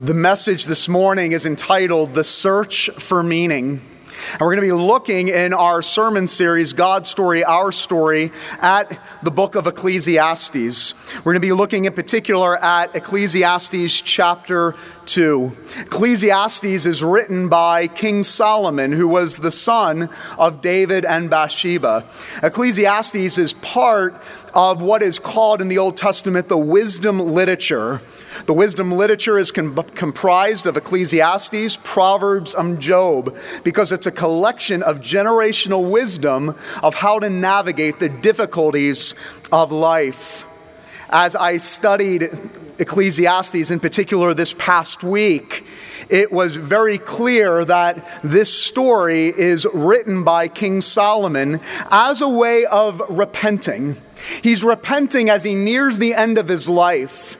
The message this morning is entitled The Search for Meaning. And we're going to be looking in our sermon series, God's Story, Our Story, at the book of Ecclesiastes. We're going to be looking in particular at Ecclesiastes chapter 2. Ecclesiastes is written by King Solomon, who was the son of David and Bathsheba. Ecclesiastes is part of what is called in the Old Testament the wisdom literature. The wisdom literature is com- comprised of Ecclesiastes, Proverbs, and Job because it's a collection of generational wisdom of how to navigate the difficulties of life. As I studied Ecclesiastes in particular this past week, it was very clear that this story is written by King Solomon as a way of repenting. He's repenting as he nears the end of his life.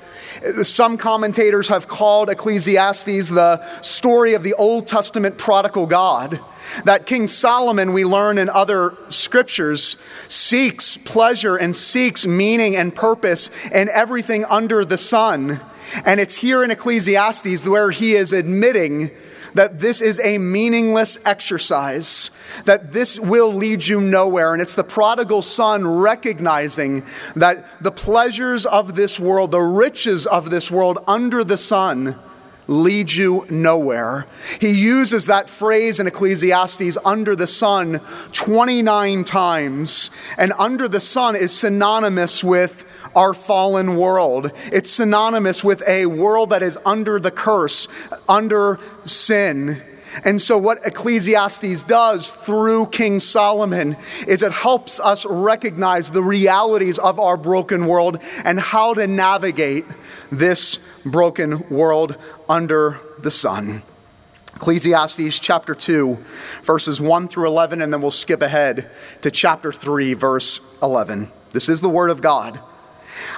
Some commentators have called Ecclesiastes the story of the Old Testament prodigal God. That King Solomon, we learn in other scriptures, seeks pleasure and seeks meaning and purpose in everything under the sun. And it's here in Ecclesiastes where he is admitting that this is a meaningless exercise, that this will lead you nowhere. And it's the prodigal son recognizing that the pleasures of this world, the riches of this world under the sun, lead you nowhere. He uses that phrase in Ecclesiastes, under the sun, 29 times. And under the sun is synonymous with our fallen world. It's synonymous with a world that is under the curse, under sin. And so, what Ecclesiastes does through King Solomon is it helps us recognize the realities of our broken world and how to navigate this broken world under the sun. Ecclesiastes chapter 2, verses 1 through 11, and then we'll skip ahead to chapter 3, verse 11. This is the word of God.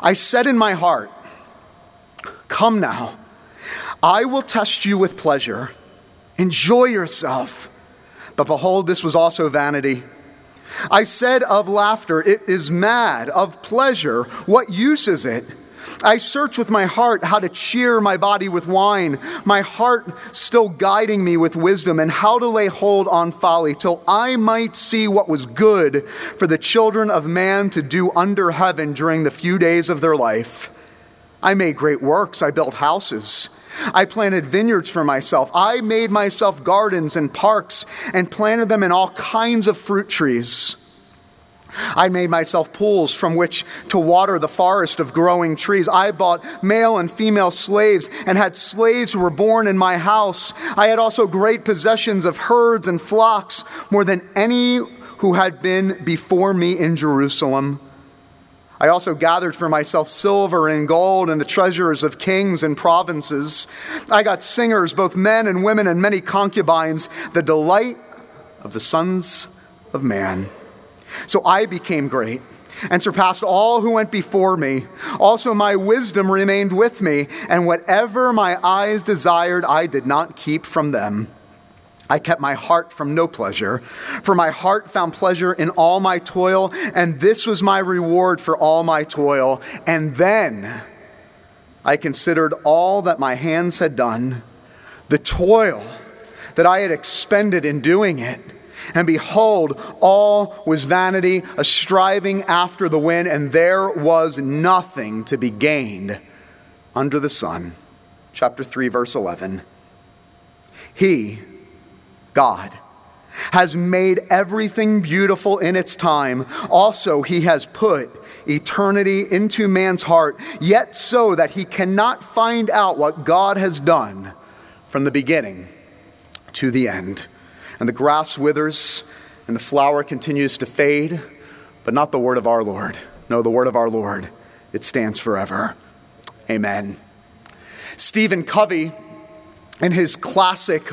I said in my heart, Come now, I will test you with pleasure. Enjoy yourself. But behold, this was also vanity. I said of laughter, It is mad. Of pleasure, what use is it? I search with my heart how to cheer my body with wine, my heart still guiding me with wisdom, and how to lay hold on folly, till I might see what was good for the children of man to do under heaven during the few days of their life. I made great works, I built houses. I planted vineyards for myself. I made myself gardens and parks and planted them in all kinds of fruit trees. I made myself pools from which to water the forest of growing trees. I bought male and female slaves and had slaves who were born in my house. I had also great possessions of herds and flocks, more than any who had been before me in Jerusalem. I also gathered for myself silver and gold and the treasures of kings and provinces. I got singers, both men and women, and many concubines, the delight of the sons of man. So I became great and surpassed all who went before me. Also, my wisdom remained with me, and whatever my eyes desired, I did not keep from them. I kept my heart from no pleasure, for my heart found pleasure in all my toil, and this was my reward for all my toil. And then I considered all that my hands had done, the toil that I had expended in doing it and behold, all was vanity, a striving after the wind, and there was nothing to be gained under the sun. Chapter 3, verse 11. He, God, has made everything beautiful in its time. Also, he has put eternity into man's heart, yet so that he cannot find out what God has done from the beginning to the end and the grass withers and the flower continues to fade, but not the word of our Lord. No, the word of our Lord, it stands forever. Amen. Stephen Covey, in his classic,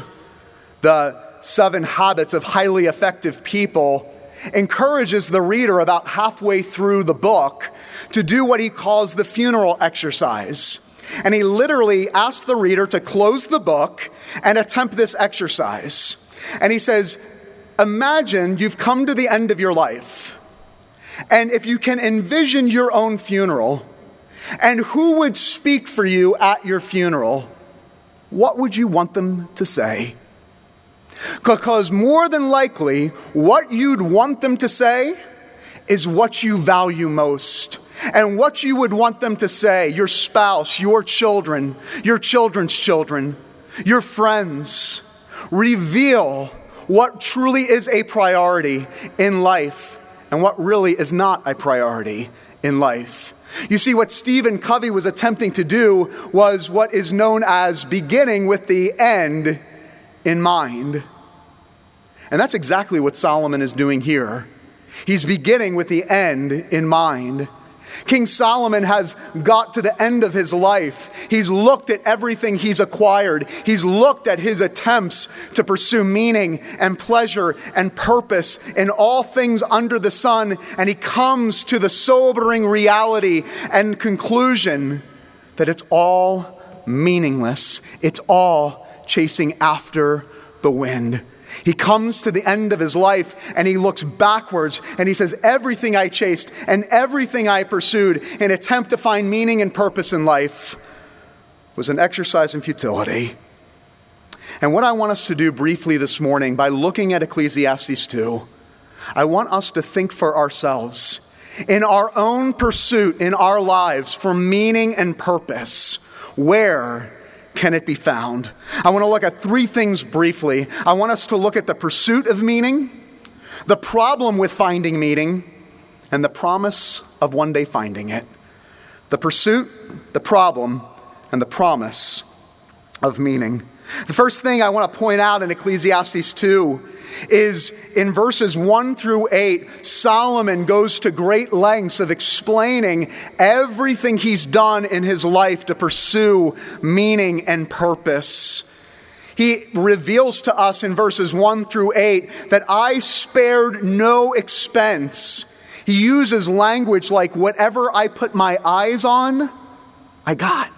The Seven Habits of Highly Effective People, encourages the reader about halfway through the book to do what he calls the funeral exercise. And he literally asks the reader to close the book and attempt this exercise. And he says, Imagine you've come to the end of your life. And if you can envision your own funeral, and who would speak for you at your funeral? what would you want them to say? Because more than likely, what you'd want them to say is what you value most. And what you would want them to say, your spouse, your children, your children's children, your friends, reveal what truly is a priority in life and what really is not a priority in life. You see, what Stephen Covey was attempting to do was what is known as beginning with the end in mind. And that's exactly what Solomon is doing here. He's beginning with the end in mind. King Solomon has got to the end of his life. He's looked at everything he's acquired. He's looked at his attempts to pursue meaning and pleasure and purpose in all things under the sun, and he comes to the sobering reality and conclusion that it's all meaningless. It's all chasing after the wind. He comes to the end of his life and he looks backwards and he says, Everything I chased and everything I pursued in attempt to find meaning and purpose in life was an exercise in futility. And what I want us to do briefly this morning by looking at Ecclesiastes 2, I want us to think for ourselves in our own pursuit in our lives for meaning and purpose. Where can it be found? I want to look at three things briefly. I want us to look at the pursuit of meaning, the problem with finding meaning, and the promise of one day finding it. The pursuit, the problem, and the promise of meaning. The first thing I want to point out in Ecclesiastes 2 is in verses 1 through 8, Solomon goes to great lengths of explaining everything he's done in his life to pursue meaning and purpose. He reveals to us in verses 1 through 8 that I spared no expense. He uses language like, whatever I put my eyes on, I got.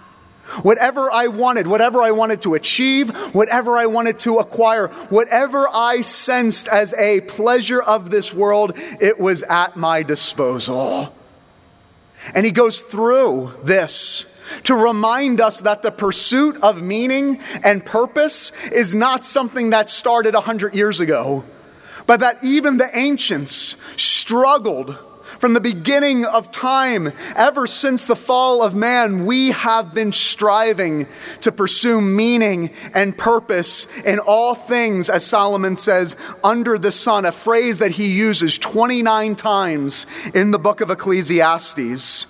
Whatever I wanted, whatever I wanted to achieve, whatever I wanted to acquire, whatever I sensed as a pleasure of this world, it was at my disposal. And he goes through this to remind us that the pursuit of meaning and purpose is not something that started 100 years ago, but that even the ancients struggled from the beginning of time, ever since the fall of man, we have been striving to pursue meaning and purpose in all things, as Solomon says, under the sun, a phrase that he uses 29 times in the book of Ecclesiastes.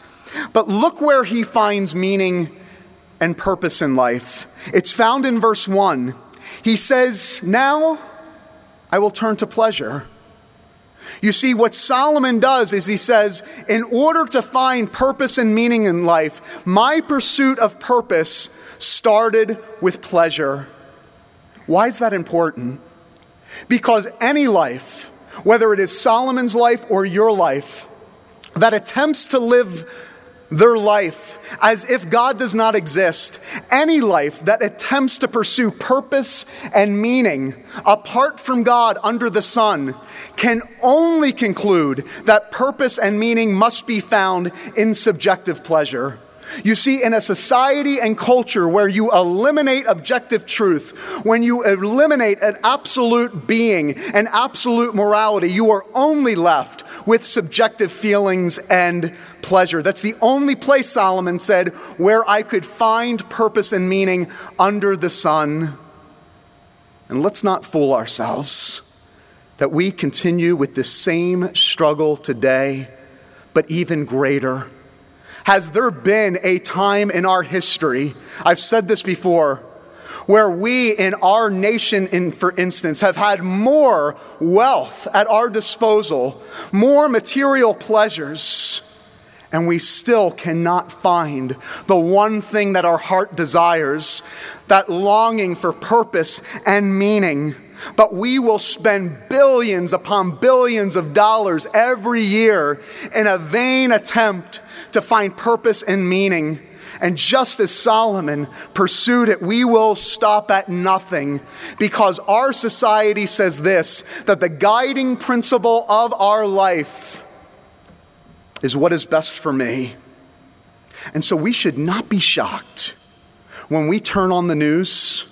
But look where he finds meaning and purpose in life. It's found in verse 1. He says, Now I will turn to pleasure. You see, what Solomon does is he says, in order to find purpose and meaning in life, my pursuit of purpose started with pleasure. Why is that important? Because any life, whether it is Solomon's life or your life, that attempts to live their life as if God does not exist. Any life that attempts to pursue purpose and meaning apart from God under the sun can only conclude that purpose and meaning must be found in subjective pleasure. You see, in a society and culture where you eliminate objective truth, when you eliminate an absolute being and absolute morality, you are only left with subjective feelings and pleasure. That's the only place, Solomon said, where I could find purpose and meaning under the sun. And let's not fool ourselves that we continue with the same struggle today, but even greater has there been a time in our history, I've said this before, where we in our nation, in, for instance, have had more wealth at our disposal, more material pleasures, and we still cannot find the one thing that our heart desires that longing for purpose and meaning. But we will spend billions upon billions of dollars every year in a vain attempt to find purpose and meaning. And just as Solomon pursued it, we will stop at nothing because our society says this that the guiding principle of our life is what is best for me. And so we should not be shocked when we turn on the news,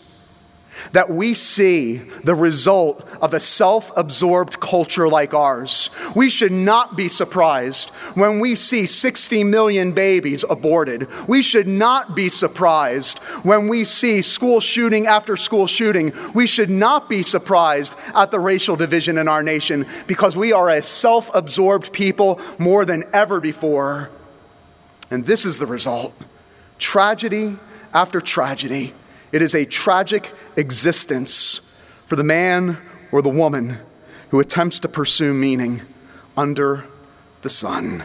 that we see the result of a self absorbed culture like ours. We should not be surprised when we see 60 million babies aborted. We should not be surprised when we see school shooting after school shooting. We should not be surprised at the racial division in our nation because we are a self absorbed people more than ever before. And this is the result tragedy after tragedy it is a tragic existence for the man or the woman who attempts to pursue meaning under the sun.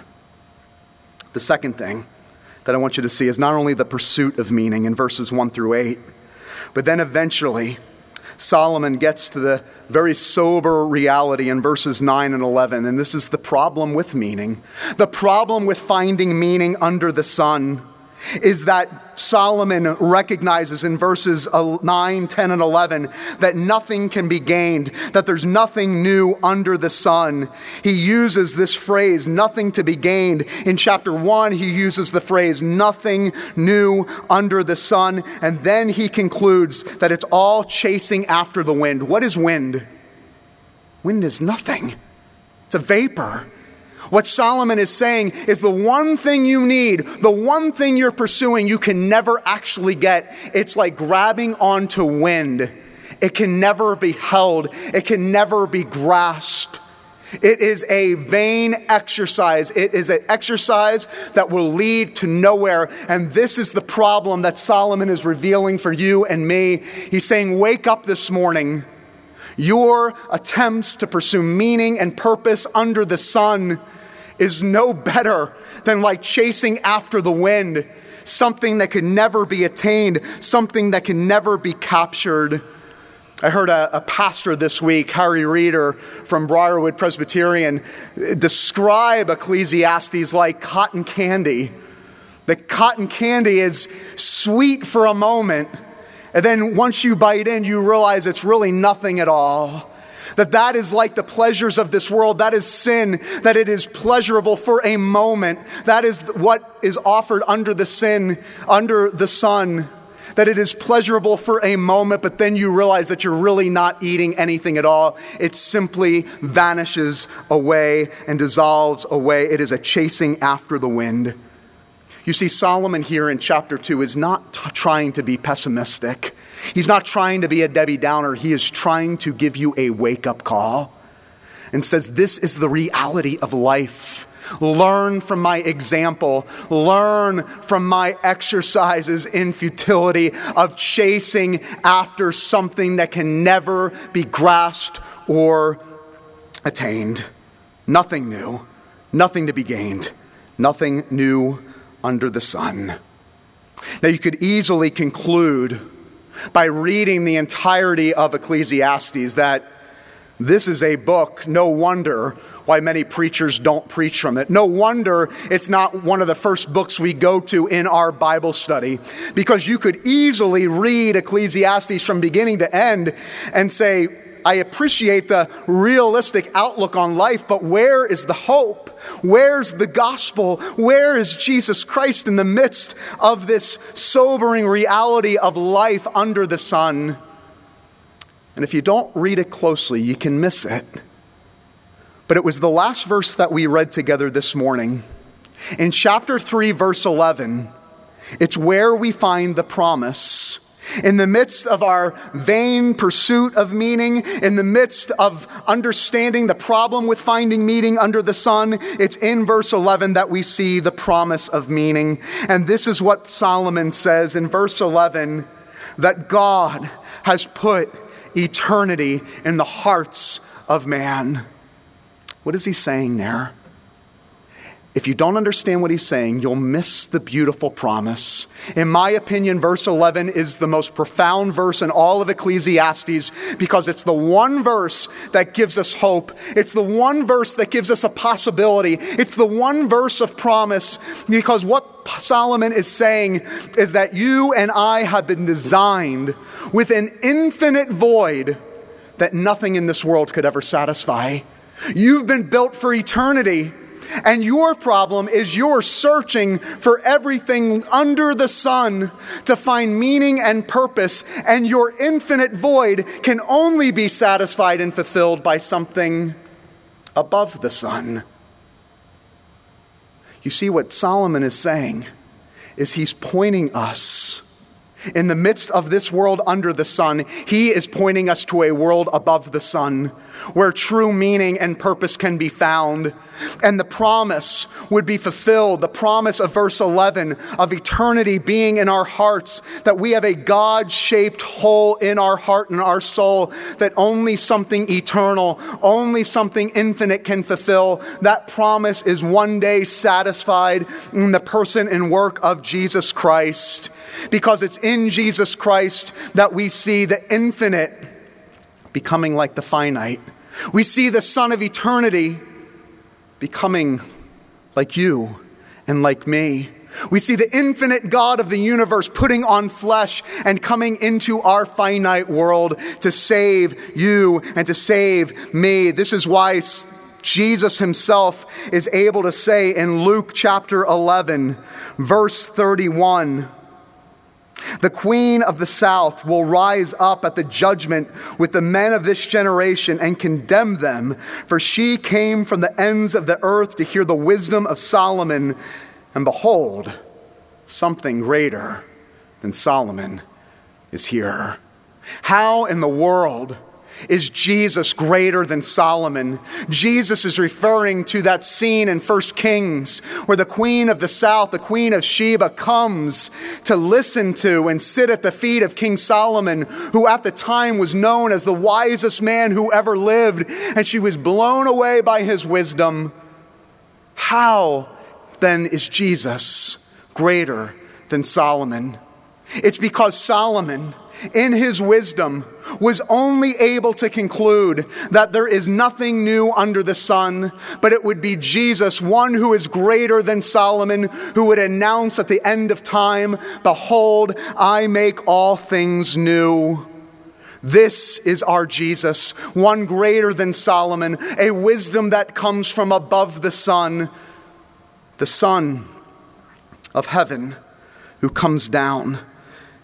The second thing that I want you to see is not only the pursuit of meaning in verses 1 through 8, but then eventually Solomon gets to the very sober reality in verses 9 and 11. And this is the problem with meaning the problem with finding meaning under the sun is that Solomon recognizes in verses 9, 10, and 11 that nothing can be gained, that there's nothing new under the sun. He uses this phrase, nothing to be gained. In chapter 1, he uses the phrase, nothing new under the sun. And then he concludes that it's all chasing after the wind. What is wind? Wind is nothing, it's a vapor. What Solomon is saying is the one thing you need, the one thing you're pursuing, you can never actually get. It's like grabbing onto wind. It can never be held, it can never be grasped. It is a vain exercise. It is an exercise that will lead to nowhere. And this is the problem that Solomon is revealing for you and me. He's saying, Wake up this morning. Your attempts to pursue meaning and purpose under the sun is no better than like chasing after the wind, something that can never be attained, something that can never be captured. I heard a, a, pastor this week, Harry Reeder from Briarwood Presbyterian, describe Ecclesiastes like cotton candy. The cotton candy is sweet for a moment, and then once you bite in, you realize it's really nothing at all. That that is like the pleasures of this world. That is sin. That it is pleasurable for a moment. That is what is offered under the sin, under the sun. That it is pleasurable for a moment, but then you realize that you're really not eating anything at all. It simply vanishes away and dissolves away. It is a chasing after the wind. You see, Solomon here in chapter 2 is not t- trying to be pessimistic. He's not trying to be a Debbie Downer. He is trying to give you a wake up call and says, This is the reality of life. Learn from my example. Learn from my exercises in futility of chasing after something that can never be grasped or attained. Nothing new, nothing to be gained, nothing new under the sun. Now, you could easily conclude by reading the entirety of Ecclesiastes that this is a book, no wonder why many preachers don't preach from it. No wonder it's not one of the first books we go to in our Bible study, because you could easily read Ecclesiastes from beginning to end and say, I appreciate the realistic outlook on life, but where is the hope? Where's the gospel? Where is Jesus Christ in the midst of this sobering reality of life under the sun? And if you don't read it closely, you can miss it. But it was the last verse that we read together this morning. In chapter 3, verse 11, it's where we find the promise in the midst of our vain pursuit of meaning, in the midst of understanding the problem with finding meaning under the sun, it's in verse 11 that we see the promise of meaning. And this is what Solomon says in verse 11 that God has put eternity in the hearts of man. What is he saying there? If you don't understand what he's saying, you'll miss the beautiful promise. In my opinion, verse 11 is the most profound verse in all of Ecclesiastes because it's the one verse that gives us hope. It's the one verse that gives us a possibility. It's the one verse of promise because what Solomon is saying is that you and I have been designed with an infinite void that nothing in this world could ever satisfy. You've been built for eternity And your problem is you're searching for everything under the sun to find meaning and purpose, and your infinite void can only be satisfied and fulfilled by something above the sun. You see, what Solomon is saying is he's pointing us in the midst of this world under the sun, he is pointing us to a world above the sun where true meaning and purpose can be found. And the promise would be fulfilled the promise of verse 11 of eternity being in our hearts, that we have a God shaped hole in our heart and our soul that only something eternal, only something infinite can fulfill. That promise is one day satisfied in the person and work of Jesus Christ because it's in Jesus Christ that we see the infinite becoming like the finite. We see the Son of eternity becoming like you and like me. We see the infinite God of the universe putting on flesh and coming into our finite world to save you and to save me. This is why Jesus himself is able to say in Luke chapter 11, verse 31. The queen of the south will rise up at the judgment with the men of this generation and condemn them, for she came from the ends of the earth to hear the wisdom of Solomon. And behold, something greater than Solomon is here. How in the world? Is Jesus greater than Solomon? Jesus is referring to that scene in 1 Kings where the queen of the south, the queen of Sheba, comes to listen to and sit at the feet of King Solomon, who at the time was known as the wisest man who ever lived, and she was blown away by his wisdom. How then is Jesus greater than Solomon? It's because Solomon, in his wisdom, was only able to conclude that there is nothing new under the sun, but it would be Jesus, one who is greater than Solomon, who would announce at the end of time, Behold, I make all things new. This is our Jesus, one greater than Solomon, a wisdom that comes from above the sun, the Son of heaven who comes down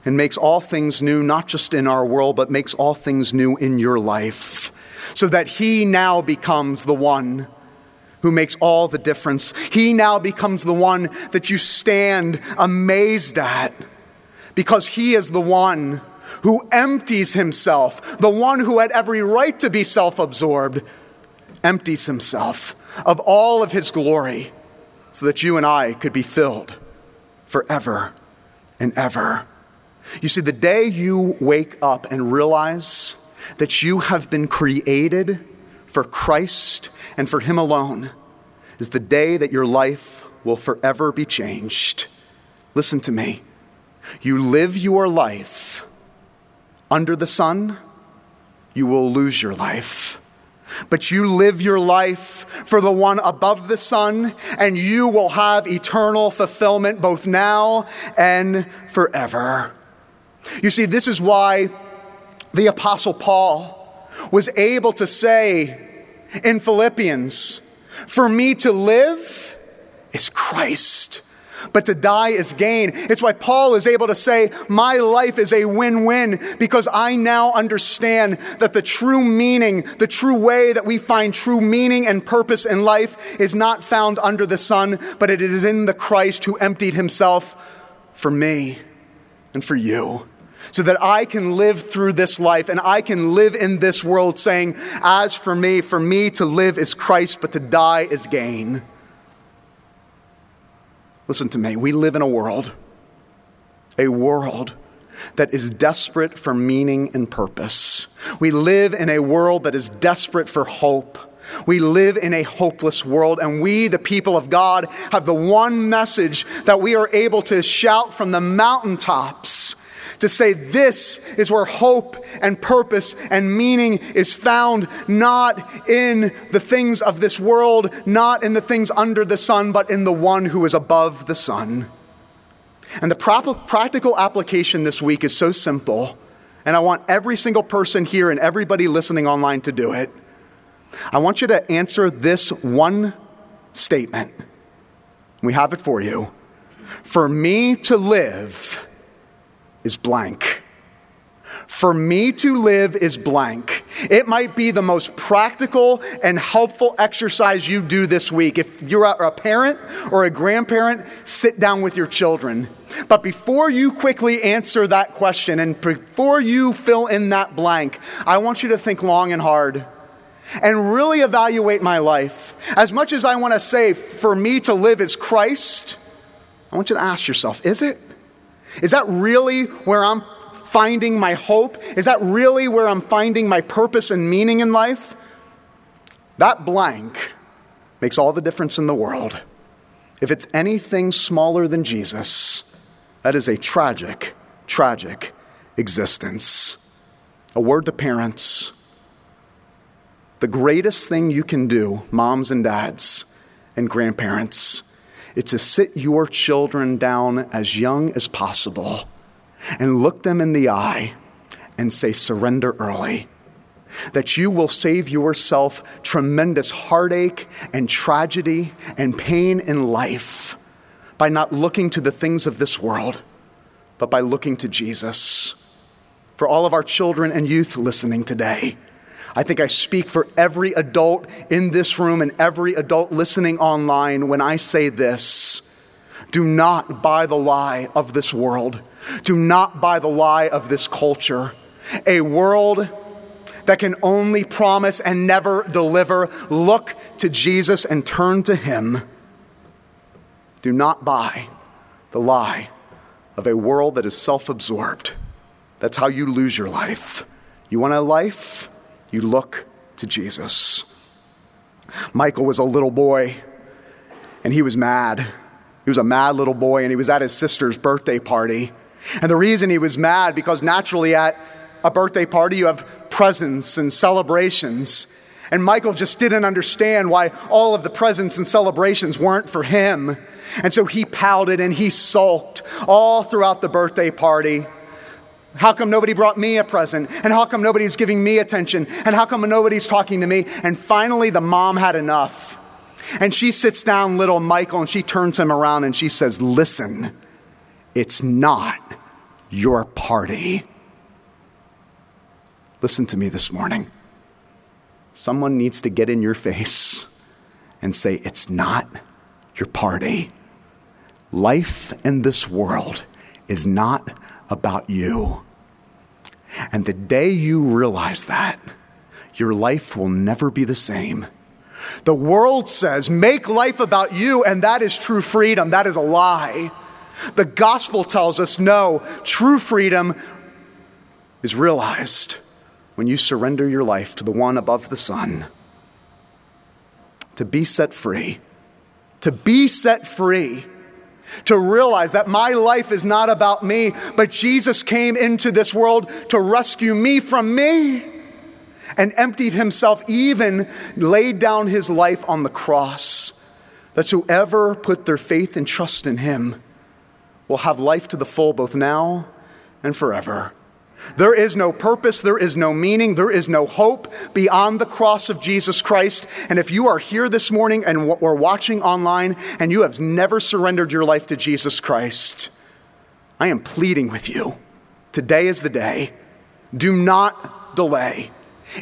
and makes all things new, not just in our world, but makes all things new in your life, so that He now becomes the one who makes all the difference. He now becomes the one that you stand amazed at, because He is the one who empties Himself, the one who had every right to be self absorbed, empties Himself of all of His glory, so that you and I could be filled forever and ever. You see, the day you wake up and realize that you have been created for Christ and for Him alone is the day that your life will forever be changed. Listen to me. You live your life under the sun, you will lose your life. But you live your life for the one above the sun, and you will have eternal fulfillment both now and forever. You see, this is why the Apostle Paul was able to say in Philippians, For me to live is Christ, but to die is gain. It's why Paul is able to say, My life is a win win because I now understand that the true meaning, the true way that we find true meaning and purpose in life is not found under the sun, but it is in the Christ who emptied himself for me and for you so that I can live through this life and I can live in this world saying, As for me, for me to live is Christ, but to die is gain. Listen to me. We live in a world, a world that is desperate for meaning and purpose. We live in a world that is desperate for hope. We live in a hopeless world, and we, the people of God, have the one message that we are able to shout from the mountaintops to say this is where hope and purpose and meaning is found, not in the things of this world, not in the things under the sun, but in the one who is above the sun. And the practical application this week is so simple, and I want every single person here and everybody listening online to do it. I want you to answer this one statement. We have it for you. For me to live is blank. For me to live is blank. It might be the most practical and helpful exercise you do this week. If you're a parent or a grandparent, sit down with your children. But before you quickly answer that question and before you fill in that blank, I want you to think long and hard and really evaluate my life. As much as I want to say, for me to live is Christ, I want you to ask yourself, is it? Is that really where I'm finding my hope? Is that really where I'm finding my purpose and meaning in life? That blank makes all the difference in the world. If it's anything smaller than Jesus, that is a tragic, tragic existence. A word to parents. The greatest thing you can do, moms and dads and grandparents, is to sit your children down as young as possible and look them in the eye and say, surrender early. That you will save yourself tremendous heartache and tragedy and pain in life by not looking to the things of this world, but by looking to Jesus. For all of our children and youth listening today, I think I speak for every adult in this room and every adult listening online when I say this. Do not buy the lie of this world. Do not buy the lie of this culture. A world that can only promise and never deliver. Look to Jesus and turn to Him. Do not buy the lie of a world that is self absorbed. That's how you lose your life. You want a life? You look to Jesus. Michael was a little boy and he was mad. He was a mad little boy and he was at his sister's birthday party. And the reason he was mad, because naturally at a birthday party, you have presents and celebrations. And Michael just didn't understand why all of the presents and celebrations weren't for him. And so he pouted and he sulked all throughout the birthday party. How come nobody brought me a present? And how come nobody's giving me attention? And how come nobody's talking to me? And finally, the mom had enough. And she sits down little Michael and she turns him around and she says, Listen, it's not your party. Listen to me this morning. Someone needs to get in your face and say, It's not your party. Life in this world is not about you. And the day you realize that, your life will never be the same. The world says, make life about you, and that is true freedom. That is a lie. The gospel tells us no, true freedom is realized when you surrender your life to the one above the sun. To be set free. To be set free. To realize that my life is not about me, but Jesus came into this world to rescue me from me and emptied himself, even laid down his life on the cross. That whoever put their faith and trust in him will have life to the full both now and forever. There is no purpose, there is no meaning, there is no hope beyond the cross of Jesus Christ. And if you are here this morning and we're watching online and you have never surrendered your life to Jesus Christ, I am pleading with you. Today is the day. Do not delay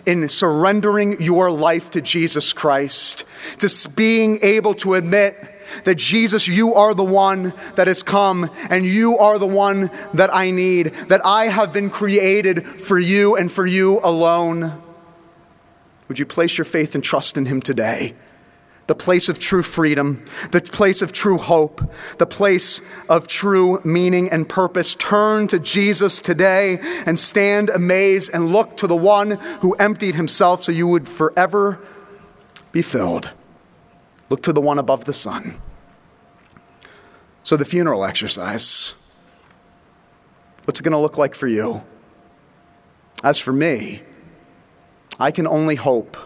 in surrendering your life to Jesus Christ, to being able to admit that Jesus, you are the one that has come and you are the one that I need, that I have been created for you and for you alone. Would you place your faith and trust in Him today? The place of true freedom, the place of true hope, the place of true meaning and purpose. Turn to Jesus today and stand amazed and look to the one who emptied himself so you would forever be filled. Look to the one above the sun. So, the funeral exercise what's it going to look like for you? As for me, I can only hope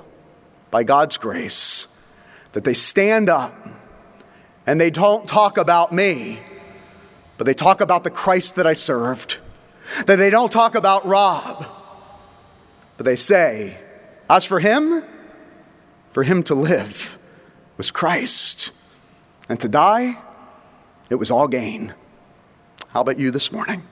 by God's grace that they stand up and they don't talk about me, but they talk about the Christ that I served. That they don't talk about Rob, but they say, as for him, for him to live was Christ. And to die, it was all gain. How about you this morning?